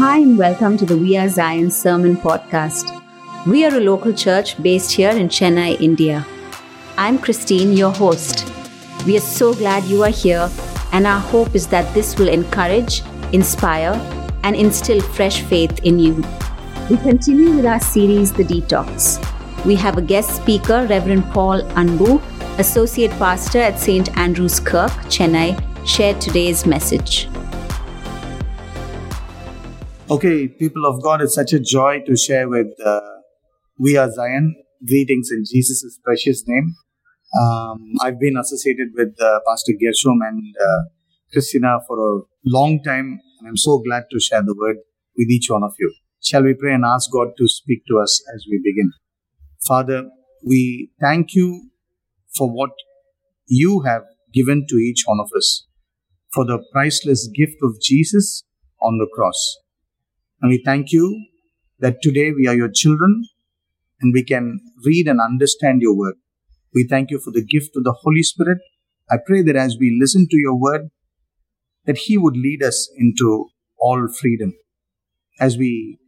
Hi, and welcome to the We Are Zion Sermon Podcast. We are a local church based here in Chennai, India. I'm Christine, your host. We are so glad you are here, and our hope is that this will encourage, inspire, and instill fresh faith in you. We continue with our series, The Detox. We have a guest speaker, Reverend Paul Anbu, Associate Pastor at St. Andrew's Kirk, Chennai, shared today's message. Okay, people of God, it's such a joy to share with uh, We Are Zion. Greetings in Jesus' precious name. Um, I've been associated with uh, Pastor Gershom and uh, Christina for a long time, and I'm so glad to share the word with each one of you. Shall we pray and ask God to speak to us as we begin? Father, we thank you for what you have given to each one of us, for the priceless gift of Jesus on the cross. And we thank you that today we are your children and we can read and understand your word. We thank you for the gift of the Holy Spirit. I pray that as we listen to your word, that he would lead us into all freedom. As we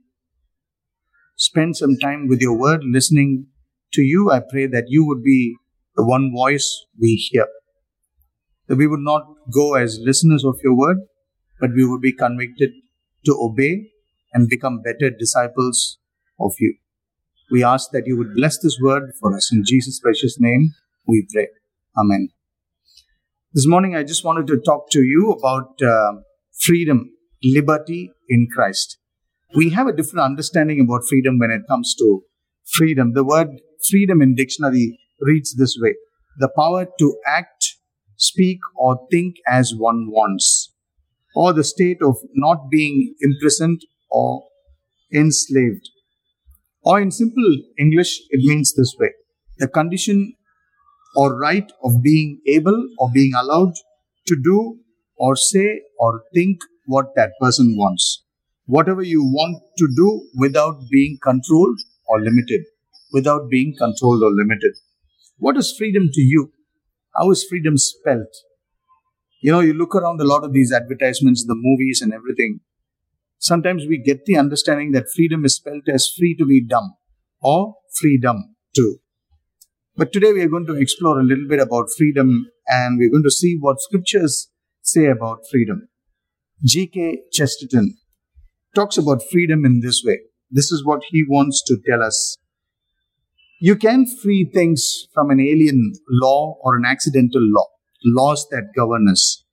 spend some time with your word, listening to you, I pray that you would be the one voice we hear. That we would not go as listeners of your word, but we would be convicted to obey and become better disciples of you. We ask that you would bless this word for us. In Jesus' precious name, we pray. Amen. This morning, I just wanted to talk to you about uh, freedom, liberty in Christ. We have a different understanding about freedom when it comes to freedom. The word freedom in dictionary reads this way the power to act, speak, or think as one wants, or the state of not being imprisoned or enslaved. Or in simple English, it means this way the condition or right of being able or being allowed to do or say or think what that person wants. Whatever you want to do without being controlled or limited. Without being controlled or limited. What is freedom to you? How is freedom spelt? You know, you look around a lot of these advertisements, the movies and everything, sometimes we get the understanding that freedom is spelled as free to be dumb or freedom too. But today we are going to explore a little bit about freedom and we're going to see what scriptures say about freedom. G.K. Chesterton talks about freedom in this way. This is what he wants to tell us. You can free things from an alien law or an accidental law, laws that govern us.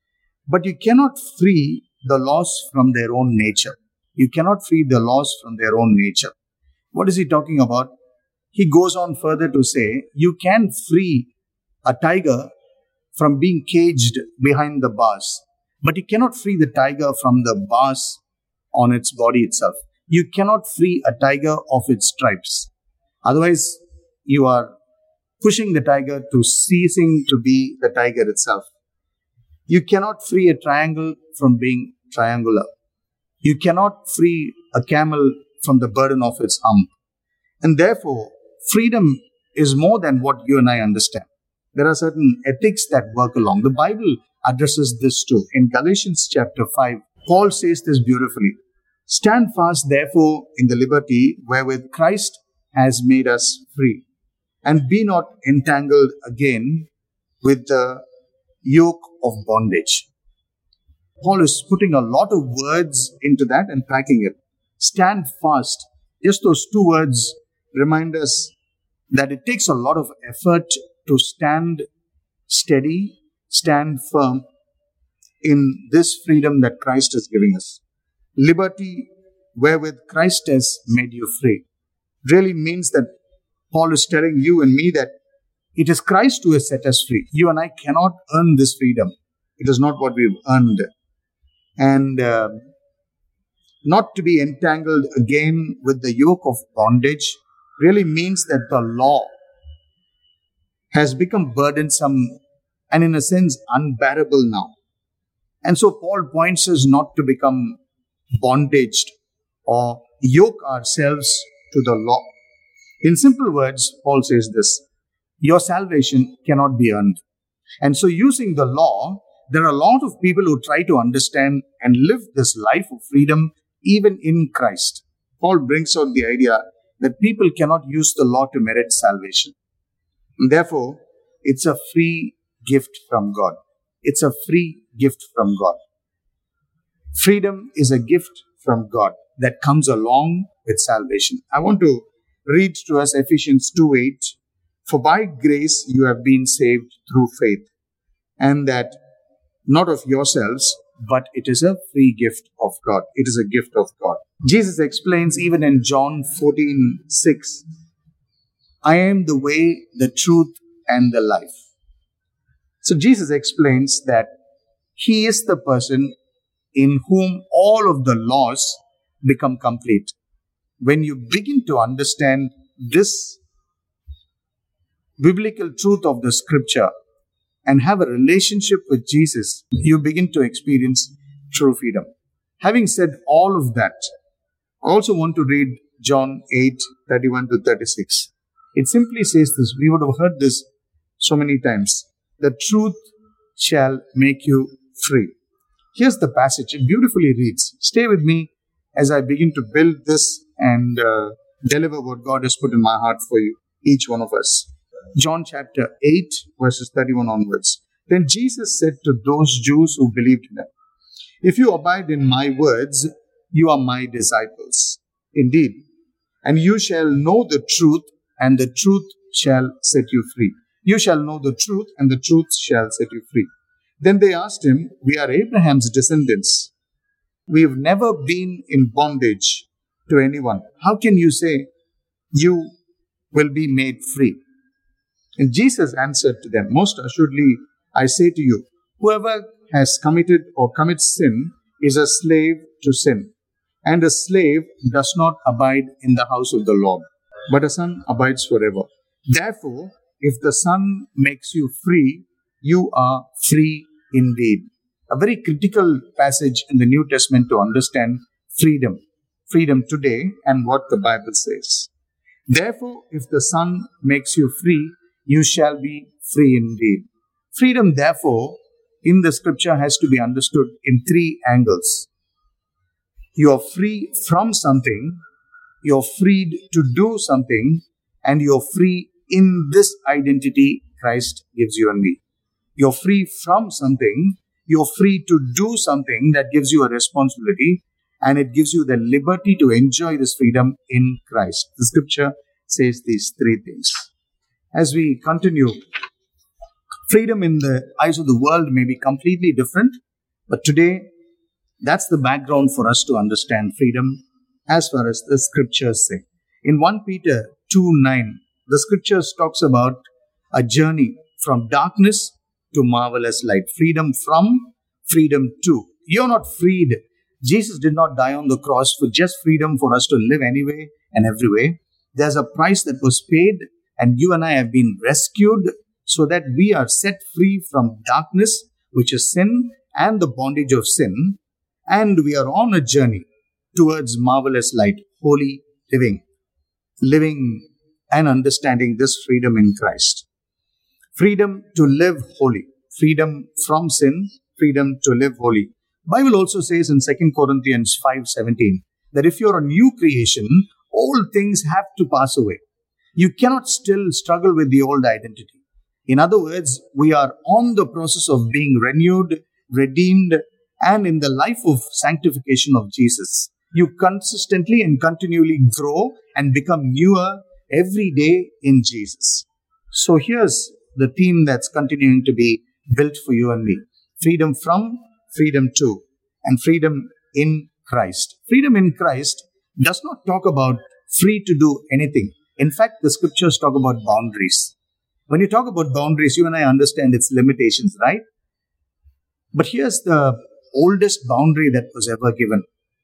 But you cannot free the laws from their own nature. You cannot free the laws from their own nature. What is he talking about? He goes on further to say, you can free a tiger from being caged behind the bars, but you cannot free the tiger from the bars on its body itself. You cannot free a tiger of its stripes. Otherwise, you are pushing the tiger to ceasing to be the tiger itself. You cannot free a triangle from being triangular. You cannot free a camel from the burden of its hump. And therefore, freedom is more than what you and I understand. There are certain ethics that work along. The Bible addresses this too. In Galatians chapter 5, Paul says this beautifully. Stand fast, therefore, in the liberty wherewith Christ has made us free, and be not entangled again with the yoke of bondage. Paul is putting a lot of words into that and packing it. Stand fast. Just those two words remind us that it takes a lot of effort to stand steady, stand firm in this freedom that Christ is giving us. Liberty wherewith Christ has made you free really means that Paul is telling you and me that it is Christ who has set us free. You and I cannot earn this freedom. It is not what we've earned. And uh, not to be entangled again with the yoke of bondage really means that the law has become burdensome and, in a sense, unbearable now. And so, Paul points us not to become bondaged or yoke ourselves to the law. In simple words, Paul says this your salvation cannot be earned. And so, using the law, there are a lot of people who try to understand and live this life of freedom even in Christ. Paul brings out the idea that people cannot use the law to merit salvation. And therefore, it's a free gift from God. It's a free gift from God. Freedom is a gift from God that comes along with salvation. I want to read to us Ephesians 2 8. For by grace you have been saved through faith, and that not of yourselves, but it is a free gift of God. It is a gift of God. Jesus explains even in John 14 6, I am the way, the truth, and the life. So Jesus explains that He is the person in whom all of the laws become complete. When you begin to understand this biblical truth of the scripture and have a relationship with Jesus, you begin to experience true freedom. Having said all of that, I also want to read John 8 31 to 36. It simply says this. We would have heard this so many times. The truth shall make you free. Here's the passage. It beautifully reads. Stay with me as I begin to build this and uh, deliver what God has put in my heart for you, each one of us. John chapter 8, verses 31 onwards. Then Jesus said to those Jews who believed in him, If you abide in my words, you are my disciples. Indeed. And you shall know the truth, and the truth shall set you free. You shall know the truth, and the truth shall set you free. Then they asked him, We are Abraham's descendants. We've never been in bondage to anyone. How can you say you will be made free? And Jesus answered to them, Most assuredly, I say to you, whoever has committed or commits sin is a slave to sin. And a slave does not abide in the house of the Lord, but a son abides forever. Therefore, if the Son makes you free, you are free indeed. A very critical passage in the New Testament to understand freedom. Freedom today and what the Bible says. Therefore, if the Son makes you free, you shall be free indeed. Freedom, therefore, in the scripture has to be understood in three angles. You are free from something, you're freed to do something, and you're free in this identity Christ gives you and me. You're free from something, you're free to do something that gives you a responsibility, and it gives you the liberty to enjoy this freedom in Christ. The scripture says these three things. As we continue, freedom in the eyes of the world may be completely different, but today that's the background for us to understand freedom as far as the scriptures say. In 1 Peter 2 9, the scriptures talks about a journey from darkness to marvelous light, freedom from, freedom to. You're not freed. Jesus did not die on the cross for just freedom for us to live anyway and every way. There's a price that was paid, and you and I have been rescued so that we are set free from darkness, which is sin, and the bondage of sin, and we are on a journey towards marvelous light, holy living, living and understanding this freedom in Christ. Freedom to live holy, freedom from sin, freedom to live holy. Bible also says in 2 Corinthians 5:17 that if you're a new creation, all things have to pass away. You cannot still struggle with the old identity. In other words, we are on the process of being renewed, redeemed, and in the life of sanctification of Jesus. You consistently and continually grow and become newer every day in Jesus. So here's the theme that's continuing to be built for you and me freedom from, freedom to, and freedom in Christ. Freedom in Christ does not talk about free to do anything. In fact, the scriptures talk about boundaries. When you talk about boundaries, you and I understand its limitations, right? But here's the oldest boundary that was ever given.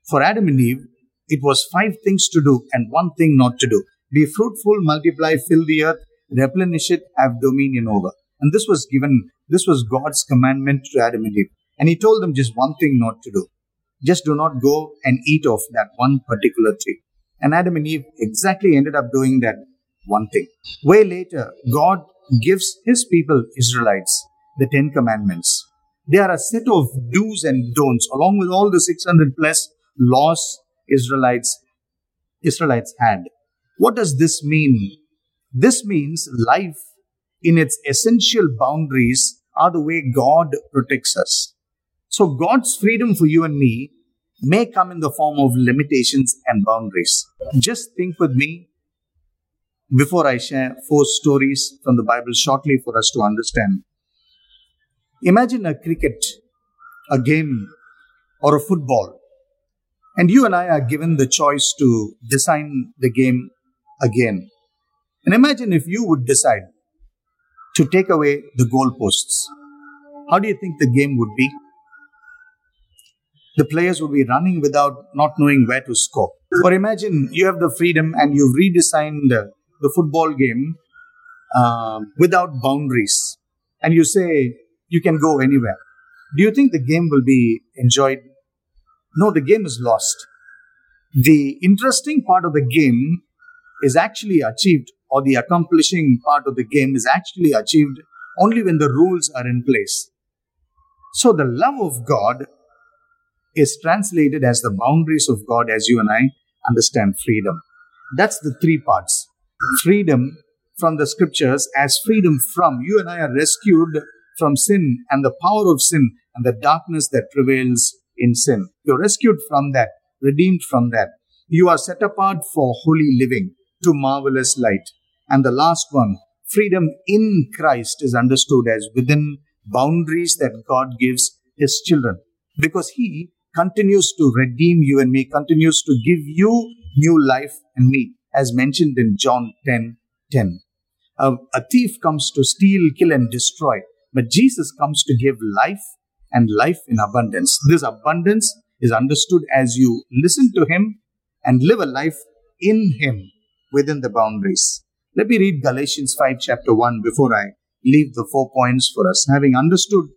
For Adam and Eve, it was five things to do and one thing not to do. Be fruitful, multiply, fill the earth, replenish it, have dominion over. And this was given, this was God's commandment to Adam and Eve. And he told them just one thing not to do. Just do not go and eat of that one particular tree. And Adam and Eve exactly ended up doing that one thing. Way later, God gives his people, Israelites, the Ten Commandments. They are a set of do's and don'ts, along with all the 600 plus laws Israelites Israelites had. What does this mean? This means life in its essential boundaries are the way God protects us. So God's freedom for you and me may come in the form of limitations and boundaries. Just think with me before I share four stories from the Bible shortly for us to understand. Imagine a cricket, a game, or a football, and you and I are given the choice to design the game again. And imagine if you would decide to take away the goalposts. How do you think the game would be? The players would be running without not knowing where to score. Or imagine you have the freedom and you've redesigned the football game uh, without boundaries. And you say you can go anywhere. Do you think the game will be enjoyed? No, the game is lost. The interesting part of the game is actually achieved, or the accomplishing part of the game is actually achieved only when the rules are in place. So the love of God is translated as the boundaries of God as you and I understand freedom. That's the three parts. Freedom from the scriptures as freedom from. You and I are rescued from sin and the power of sin and the darkness that prevails in sin. You're rescued from that, redeemed from that. You are set apart for holy living to marvelous light. And the last one, freedom in Christ is understood as within boundaries that God gives his children because he continues to redeem you and me, continues to give you new life and me, as mentioned in John 10 10. A, thief comes to steal, kill, and destroy, but Jesus comes to give life and life in abundance. This abundance is understood as you listen to Him and live a life in Him within the boundaries. Let me read Galatians 5, chapter 1, before I leave the four points for us. Having understood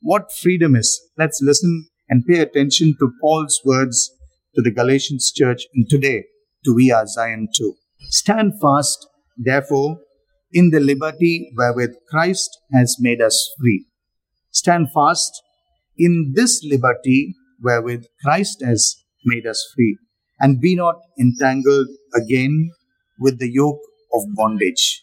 what freedom is, let's listen and pay attention to Paul's words to the Galatians church and today to We Are Zion too. Stand fast, therefore, in the liberty wherewith Christ has made us free. Stand fast in this liberty wherewith Christ has made us free, and be not entangled again with the yoke of bondage.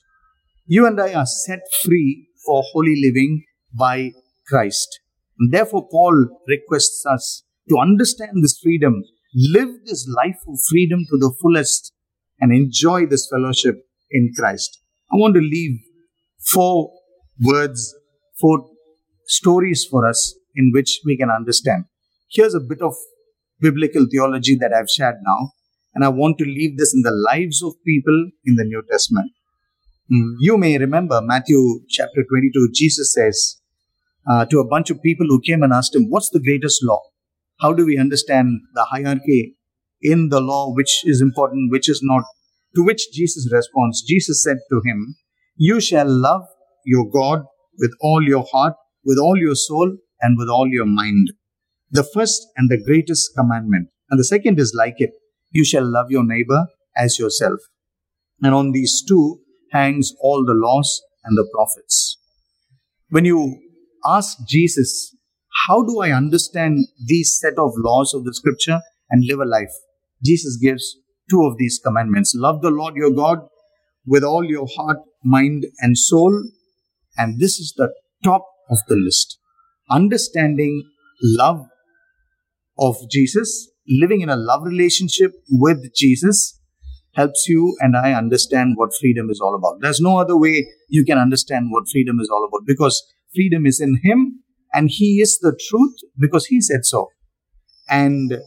You and I are set free for holy living by Christ. And therefore, Paul requests us to understand this freedom, live this life of freedom to the fullest, and enjoy this fellowship in Christ. I want to leave four words, four stories for us in which we can understand. Here's a bit of biblical theology that I've shared now, and I want to leave this in the lives of people in the New Testament. Hmm, you may remember Matthew chapter 22, Jesus says, uh, to a bunch of people who came and asked him, What's the greatest law? How do we understand the hierarchy in the law, which is important, which is not? To which Jesus responds, Jesus said to him, You shall love your God with all your heart, with all your soul, and with all your mind. The first and the greatest commandment. And the second is like it. You shall love your neighbor as yourself. And on these two hangs all the laws and the prophets. When you ask Jesus, how do I understand these set of laws of the scripture and live a life? Jesus gives two of these commandments. Love the Lord your God with all your heart, mind, and soul. And this is the top of the list. Understanding love of Jesus, living in a love relationship with Jesus helps you and I understand what freedom is all about. There's no other way you can understand what freedom is all about because freedom is in Him and He is the truth because He said so. And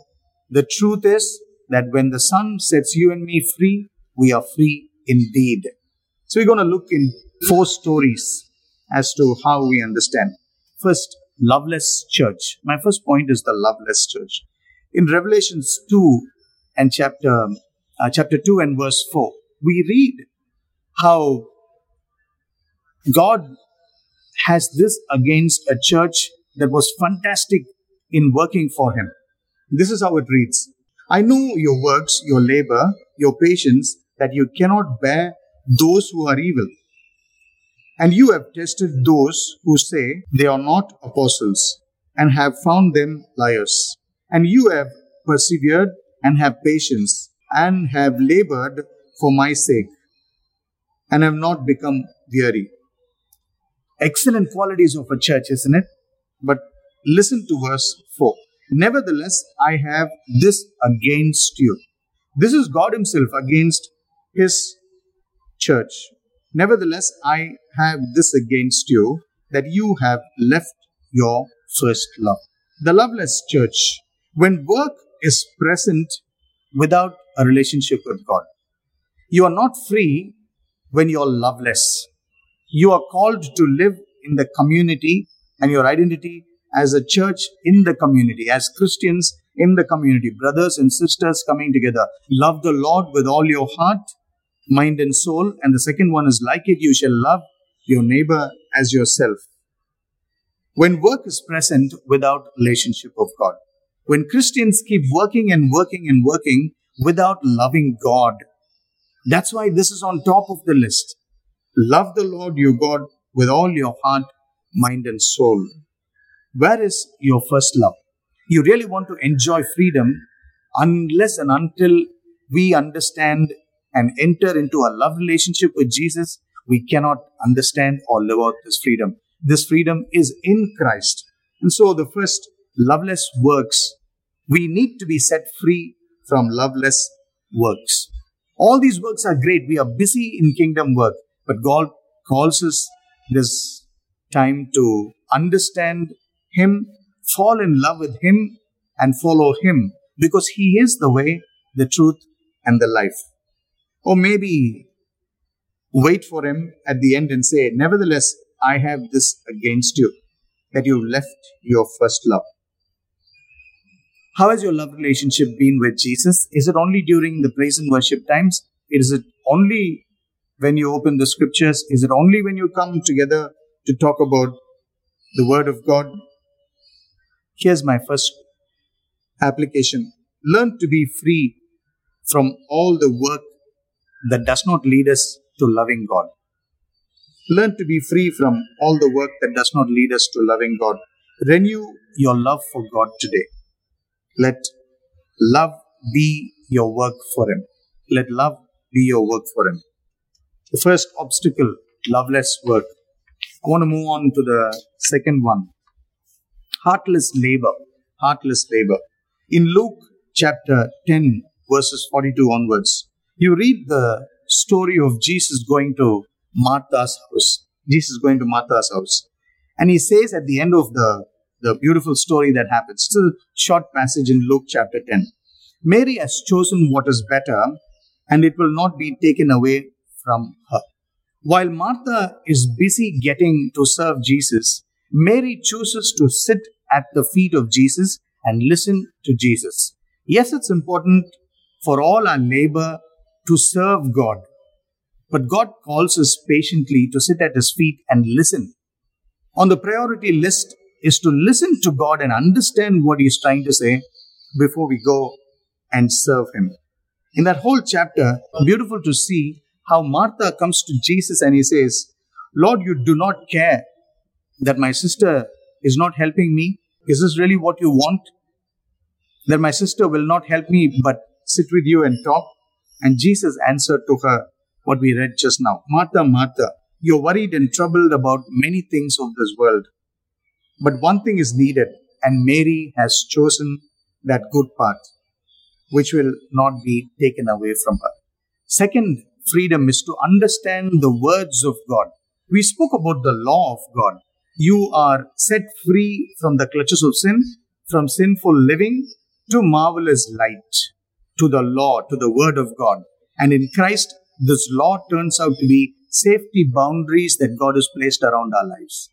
the truth is that when the Son sets you and me free, we are free indeed. So we're going to look in four stories as to how we understand. First, loveless church. My first point is the loveless church. In Revelations 2 and chapter, uh, chapter 2 and verse 4, we read how God has this against a church that was fantastic in working for him. This is how it reads. I know your works, your labor, your patience, that you cannot bear those who are evil. And you have tested those who say they are not apostles and have found them liars. And you have persevered and have patience and have labored for my sake and have not become weary. Excellent qualities of a church, isn't it? But listen to verse 4. Nevertheless, I have this against you. This is God Himself against His church. Nevertheless, I have this against you that you have left your first love. The loveless church, when work is present without a relationship with God, you are not free when you are loveless. You are called to live in the community and your identity as a church in the community, as Christians in the community, brothers and sisters coming together. Love the Lord with all your heart, mind, and soul. And the second one is like it, you shall love your neighbor as yourself. When work is present without relationship of God, when Christians keep working and working and working without loving God, that's why this is on top of the list. Love the Lord your God with all your heart, mind, and soul. Where is your first love? You really want to enjoy freedom unless and until we understand and enter into a love relationship with Jesus, we cannot understand or live out this freedom. This freedom is in Christ. And so the first loveless works, we need to be set free from loveless works. All these works are great. We are busy in kingdom work, but God calls us this time to understand him, fall in love with Him, and follow Him because He is the way, the truth, and the life. Or maybe wait for Him at the end and say, Nevertheless, I have this against you, that you left your first love. How has your love relationship been with Jesus? Is it only during the praise and worship times? Is it only when you open the scriptures? Is it only when you come together to talk about the Word of God? Here's my first application learn to be free from all the work that does not lead us to loving God. Learn to be free from all the work that does not lead us to loving God. Renew your love for God today. Let love be your work for Him. Let love be your work for Him. The first obstacle, loveless work. I want to move on to the second one heartless labor. Heartless labor. In Luke chapter 10, verses 42 onwards, you read the story of Jesus going to Martha's house. Jesus going to Martha's house. And he says at the end of the, the beautiful story that happens, it's a short passage in Luke chapter 10. Mary has chosen what is better, and it will not be taken away from her. While Martha is busy getting to serve Jesus, Mary chooses to sit at the feet of Jesus and listen to Jesus. Yes, it's important for all our labor to serve God, but God calls us patiently to sit at His feet and listen. On the priority list is to listen to God and understand what He's trying to say before we go and serve Him. In that whole chapter, beautiful to see how Martha comes to Jesus and he says, Lord, you do not care that my sister is not helping me? Is this really what you want? That my sister will not help me but sit with you and talk? And Jesus answered to her what we read just now Martha, Martha, you're worried and troubled about many things of this world. But one thing is needed, and Mary has chosen that good part, which will not be taken away from her. Second freedom is to understand the words of God. We spoke about the law of God you are set free from the clutches of sin, from sinful living to marvelous light, to the law, to the word of God. And in Christ, this law turns out to be safety boundaries that God has placed around our lives.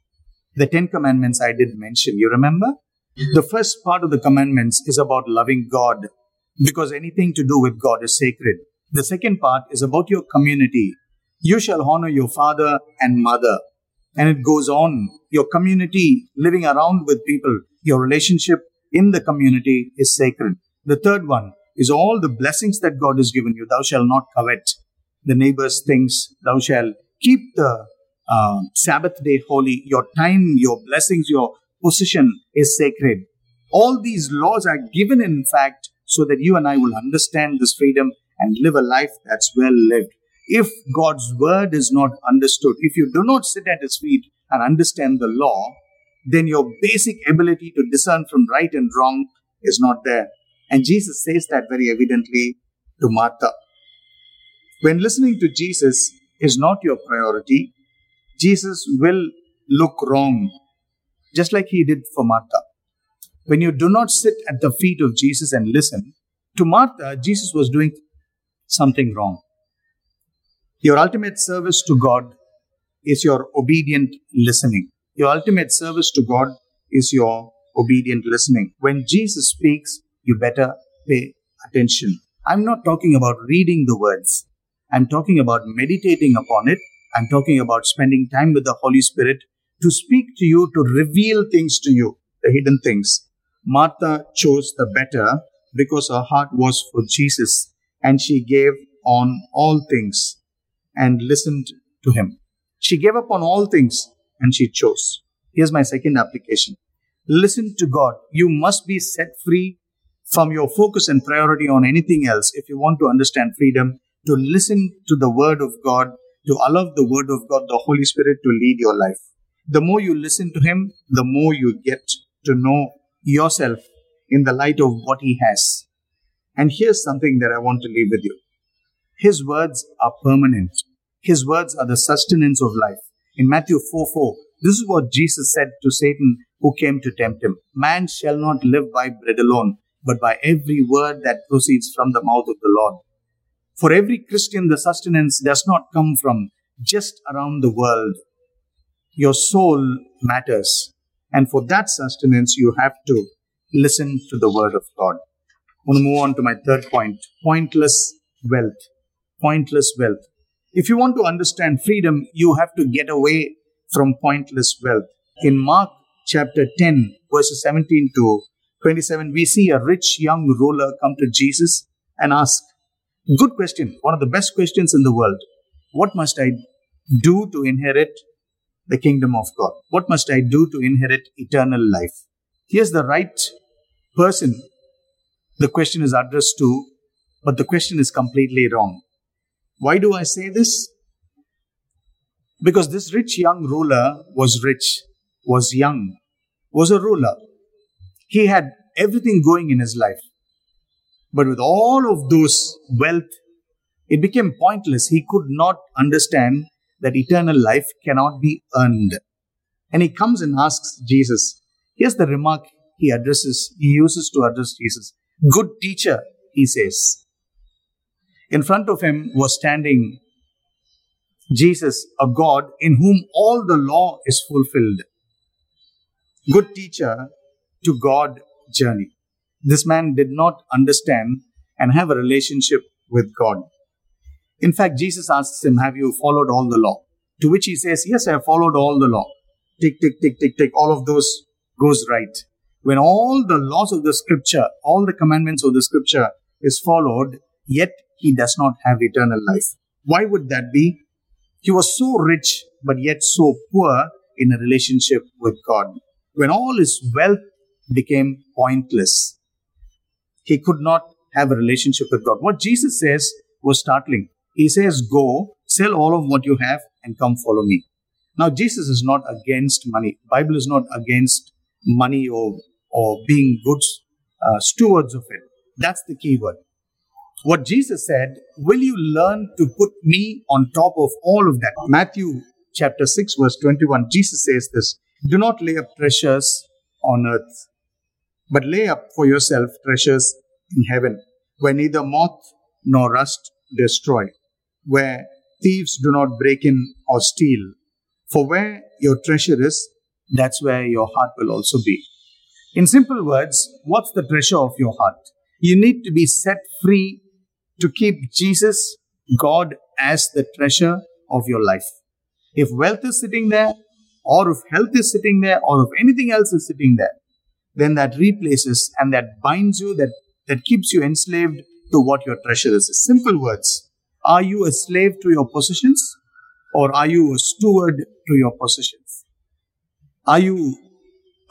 The Ten Commandments I did mention, you remember? The first part of the commandments is about loving God because anything to do with God is sacred. The second part is about your community. You shall honor your father and mother. And it goes on. Your community, living around with people, your relationship in the community is sacred. The third one is all the blessings that God has given you. Thou shalt not covet the neighbor's things. Thou shalt keep the uh, Sabbath day holy. Your time, your blessings, your position is sacred. All these laws are given, in fact, so that you and I will understand this freedom and live a life that's well lived. If God's word is not understood, if you do not sit at his feet and understand the law, then your basic ability to discern from right and wrong is not there. And Jesus says that very evidently to Martha. When listening to Jesus is not your priority, Jesus will look wrong, just like he did for Martha. When you do not sit at the feet of Jesus and listen, to Martha, Jesus was doing something wrong. Your ultimate service to God is your obedient listening. Your ultimate service to God is your obedient listening. When Jesus speaks, you better pay attention. I'm not talking about reading the words. I'm talking about meditating upon it. I'm talking about spending time with the Holy Spirit to speak to you, to reveal things to you, the hidden things. Martha chose the better because her heart was for Jesus and she gave on all things and listened to him. She gave up on all things and she chose. Here's my second application. Listen to God. You must be set free from your focus and priority on anything else if you want to understand freedom, to listen to the Word of God, to allow the Word of God, the Holy Spirit to lead your life. The more you listen to Him, the more you get to know yourself in the light of what He has. And here's something that I want to leave with you His words are permanent, His words are the sustenance of life. In Matthew 4 4, this is what Jesus said to Satan who came to tempt him Man shall not live by bread alone, but by every word that proceeds from the mouth of the Lord. For every Christian, the sustenance does not come from just around the world. Your soul matters. And for that sustenance, you have to listen to the word of God. I want to move on to my third point pointless wealth. Pointless wealth. If you want to understand freedom, you have to get away from pointless wealth. In Mark chapter 10, verses 17 to 27, we see a rich young ruler come to Jesus and ask, Good question, one of the best questions in the world. What must I do to inherit the kingdom of God? What must I do to inherit eternal life? Here's the right person the question is addressed to, but the question is completely wrong. Why do I say this? Because this rich young ruler was rich, was young, was a ruler. He had everything going in his life. But with all of those wealth, it became pointless. He could not understand that eternal life cannot be earned. And he comes and asks Jesus. Here's the remark he addresses, he uses to address Jesus. Good teacher, he says. In front of him was standing Jesus, a God in whom all the law is fulfilled. Good teacher to God journey. This man did not understand and have a relationship with God. In fact, Jesus asks him, Have you followed all the law? To which he says, Yes, I have followed all the law. Tick, tick, tick, tick, tick. All of those goes right. When all the laws of the scripture, all the commandments of the scripture is followed, yet he does not have eternal life. Why would that be? He was so rich, but yet so poor in a relationship with God. When all his wealth became pointless. He could not have a relationship with God. What Jesus says was startling. He says, Go, sell all of what you have, and come follow me. Now, Jesus is not against money. Bible is not against money or, or being good uh, stewards of it. That's the key word. What Jesus said, will you learn to put me on top of all of that? Matthew chapter 6 verse 21, Jesus says this, do not lay up treasures on earth but lay up for yourself treasures in heaven, where neither moth nor rust destroy, where thieves do not break in or steal. For where your treasure is, that's where your heart will also be. In simple words, what's the treasure of your heart? You need to be set free to keep Jesus, God, as the treasure of your life. If wealth is sitting there, or if health is sitting there, or if anything else is sitting there, then that replaces and that binds you, that, that keeps you enslaved to what your treasure is. Simple words. Are you a slave to your possessions or are you a steward to your possessions? Are you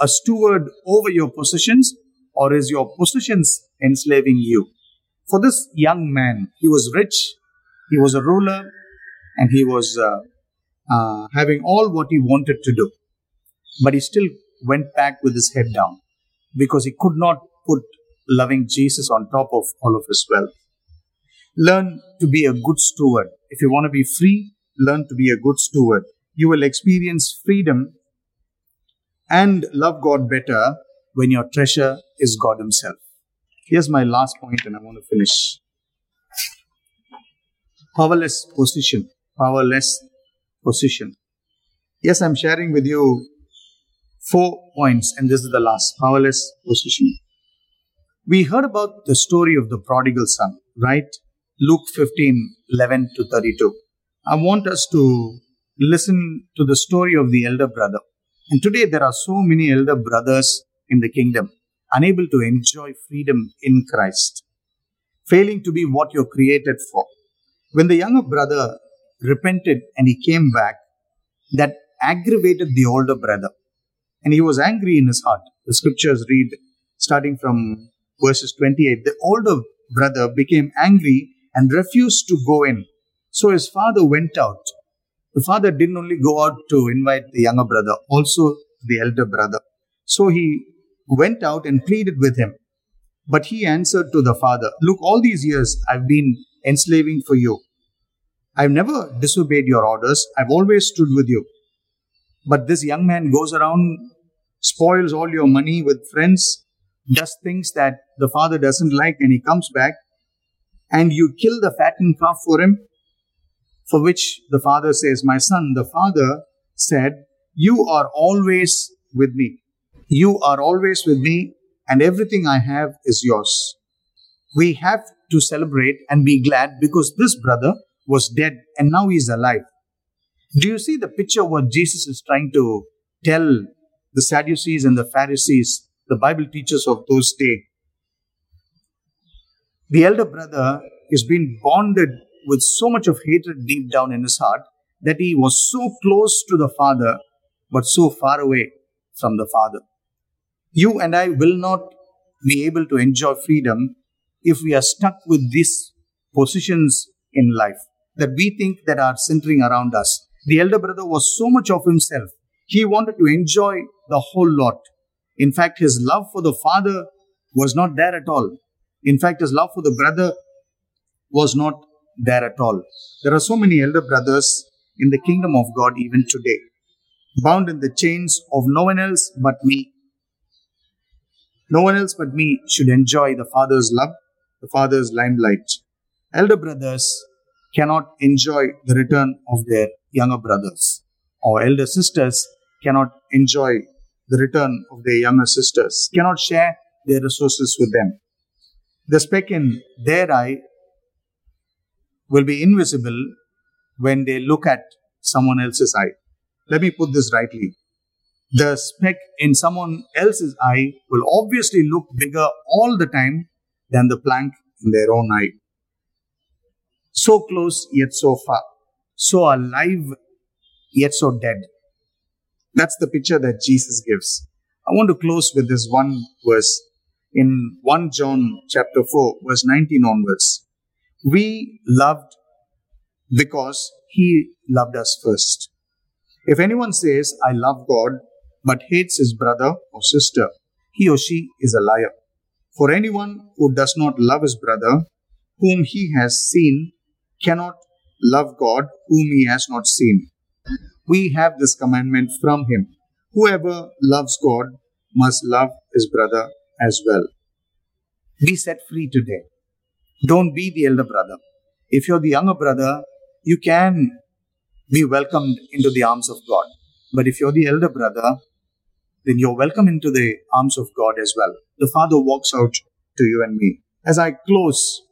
a steward over your possessions or is your possessions enslaving you. For this young man, he was rich, he was a ruler, and he was uh, uh, having all what he wanted to do. But he still went back with his head down because he could not put loving Jesus on top of all of his wealth. Learn to be a good steward. If you want to be free, learn to be a good steward. You will experience freedom and love God better when your treasure is God Himself. Here's my last point, and I want to finish. Powerless position. Powerless position. Yes, I'm sharing with you four points, and this is the last powerless position. We heard about the story of the prodigal son, right? Luke 15 11 to 32. I want us to listen to the story of the elder brother. And today there are so many elder brothers in the kingdom, unable to enjoy freedom in Christ, failing to be what you're created for. When the younger brother repented and he came back, that aggravated the older brother. And he was angry in his heart. The scriptures read, starting from verses 28, the older brother became angry and refused to go in. So his father went out. The father didn't only go out to invite the younger brother, also the elder brother. So he went out and pleaded with him. But he answered to the father, Look, all these years I've been enslaving for you. I've never disobeyed your orders. I've always stood with you. But this young man goes around, spoils all your money with friends, does things that the father doesn't like, and he comes back, and you kill the fattened calf for him. For which the father says, My son, the father said, You are always with me. You are always with me, and everything I have is yours. We have to celebrate and be glad because this brother was dead and now he is alive. Do you see the picture what Jesus is trying to tell the Sadducees and the Pharisees, the Bible teachers of those days? The elder brother is being bonded with so much of hatred deep down in his heart that he was so close to the Father but so far away from the Father. You and I will not be able to enjoy freedom if we are stuck with these positions in life that we think that are centering around us. The elder brother was so much of himself. He wanted to enjoy the whole lot. In fact, his love for the father was not there at all. In fact, his love for the brother was not there at all. There are so many elder brothers in the kingdom of God even today, bound in the chains of no one else but me. No one else but me should enjoy the Father's love, the Father's limelight. Elder brothers cannot enjoy the return of their younger brothers, or elder sisters cannot enjoy the return of their younger sisters, cannot share their resources with them. The speck in their eye will be invisible when they look at someone else's eye. Let me put this rightly. The speck in someone else's eye will obviously look bigger all the time than the plank in their own eye. So close yet so far. So alive yet so dead. That's the picture that Jesus gives. I want to close with this one verse in 1 John chapter 4 verse 19 onwards. We loved because he loved us first. If anyone says, I love God, but hates his brother or sister, he or she is a liar. For anyone who does not love his brother, whom he has seen, cannot love God whom he has not seen. We have this commandment from him. Whoever loves God must love his brother as well. Be set free today. Don't be the elder brother. If you're the younger brother, you can be welcomed into the arms of God. But if you're the elder brother, then you're welcome into the arms of God as well. The Father walks out to you and me. As I close,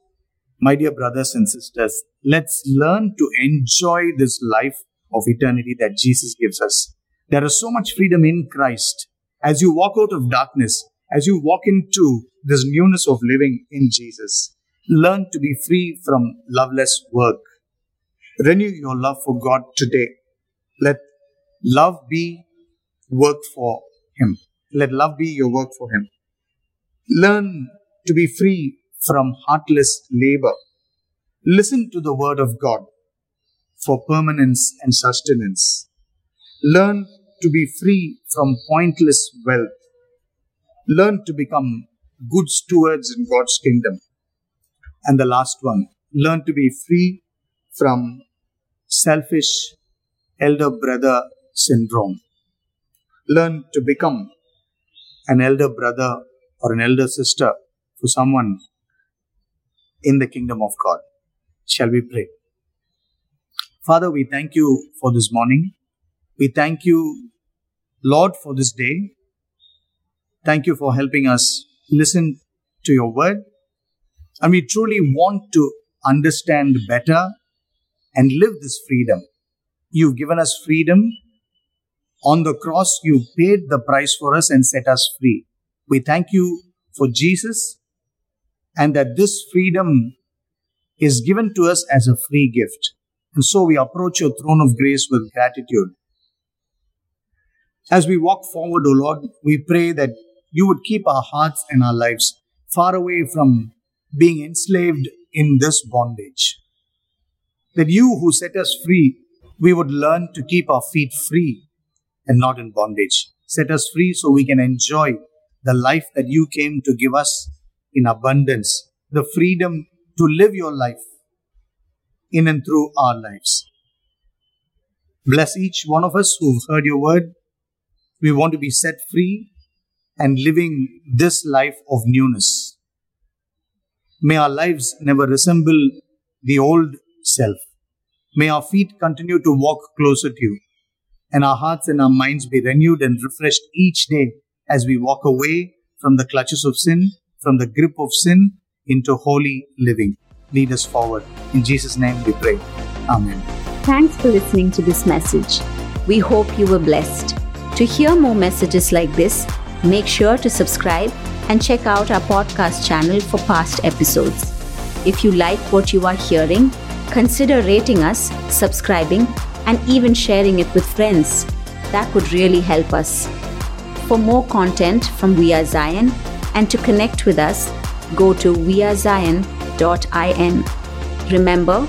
my dear brothers and sisters, let's learn to enjoy this life of eternity that Jesus gives us. There is so much freedom in Christ. As you walk out of darkness, as you walk into this newness of living in Jesus, learn to be free from loveless work. Renew your love for God today. Let love be work for Him. Let love be your work for Him. Learn to be free from heartless labor. Listen to the word of God for permanence and sustenance. Learn to be free from pointless wealth. Learn to become good stewards in God's kingdom. And the last one, learn to be free from selfish elder brother syndrome. Learn to become an elder brother or an elder sister for someone in the kingdom of God. Shall we pray? Father, we thank you for this morning. We thank you, Lord, for this day. Thank you for helping us listen to your word. And we truly want to understand better and live this freedom. You've given us freedom. On the cross, you paid the price for us and set us free. We thank you for Jesus and that this freedom is given to us as a free gift. And so we approach your throne of grace with gratitude. As we walk forward, O Lord, we pray that you would keep our hearts and our lives far away from being enslaved in this bondage. That you who set us free, we would learn to keep our feet free and not in bondage. Set us free so we can enjoy the life that you came to give us in abundance, the freedom to live your life in and through our lives. Bless each one of us who've heard your word. We want to be set free and living this life of newness. May our lives never resemble the old self. May our feet continue to walk closer to you and our hearts and our minds be renewed and refreshed each day as we walk away from the clutches of sin, from the grip of sin into holy living. Lead us forward. In Jesus' name we pray. Amen. Thanks for listening to this message. We hope you were blessed. To hear more messages like this, make sure to subscribe and check out our podcast channel for past episodes. If you like what you are hearing, consider rating us, subscribing, and even sharing it with friends. That would really help us. For more content from We Are Zion and to connect with us, go to wearezion.in. Remember,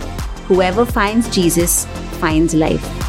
whoever finds Jesus finds life.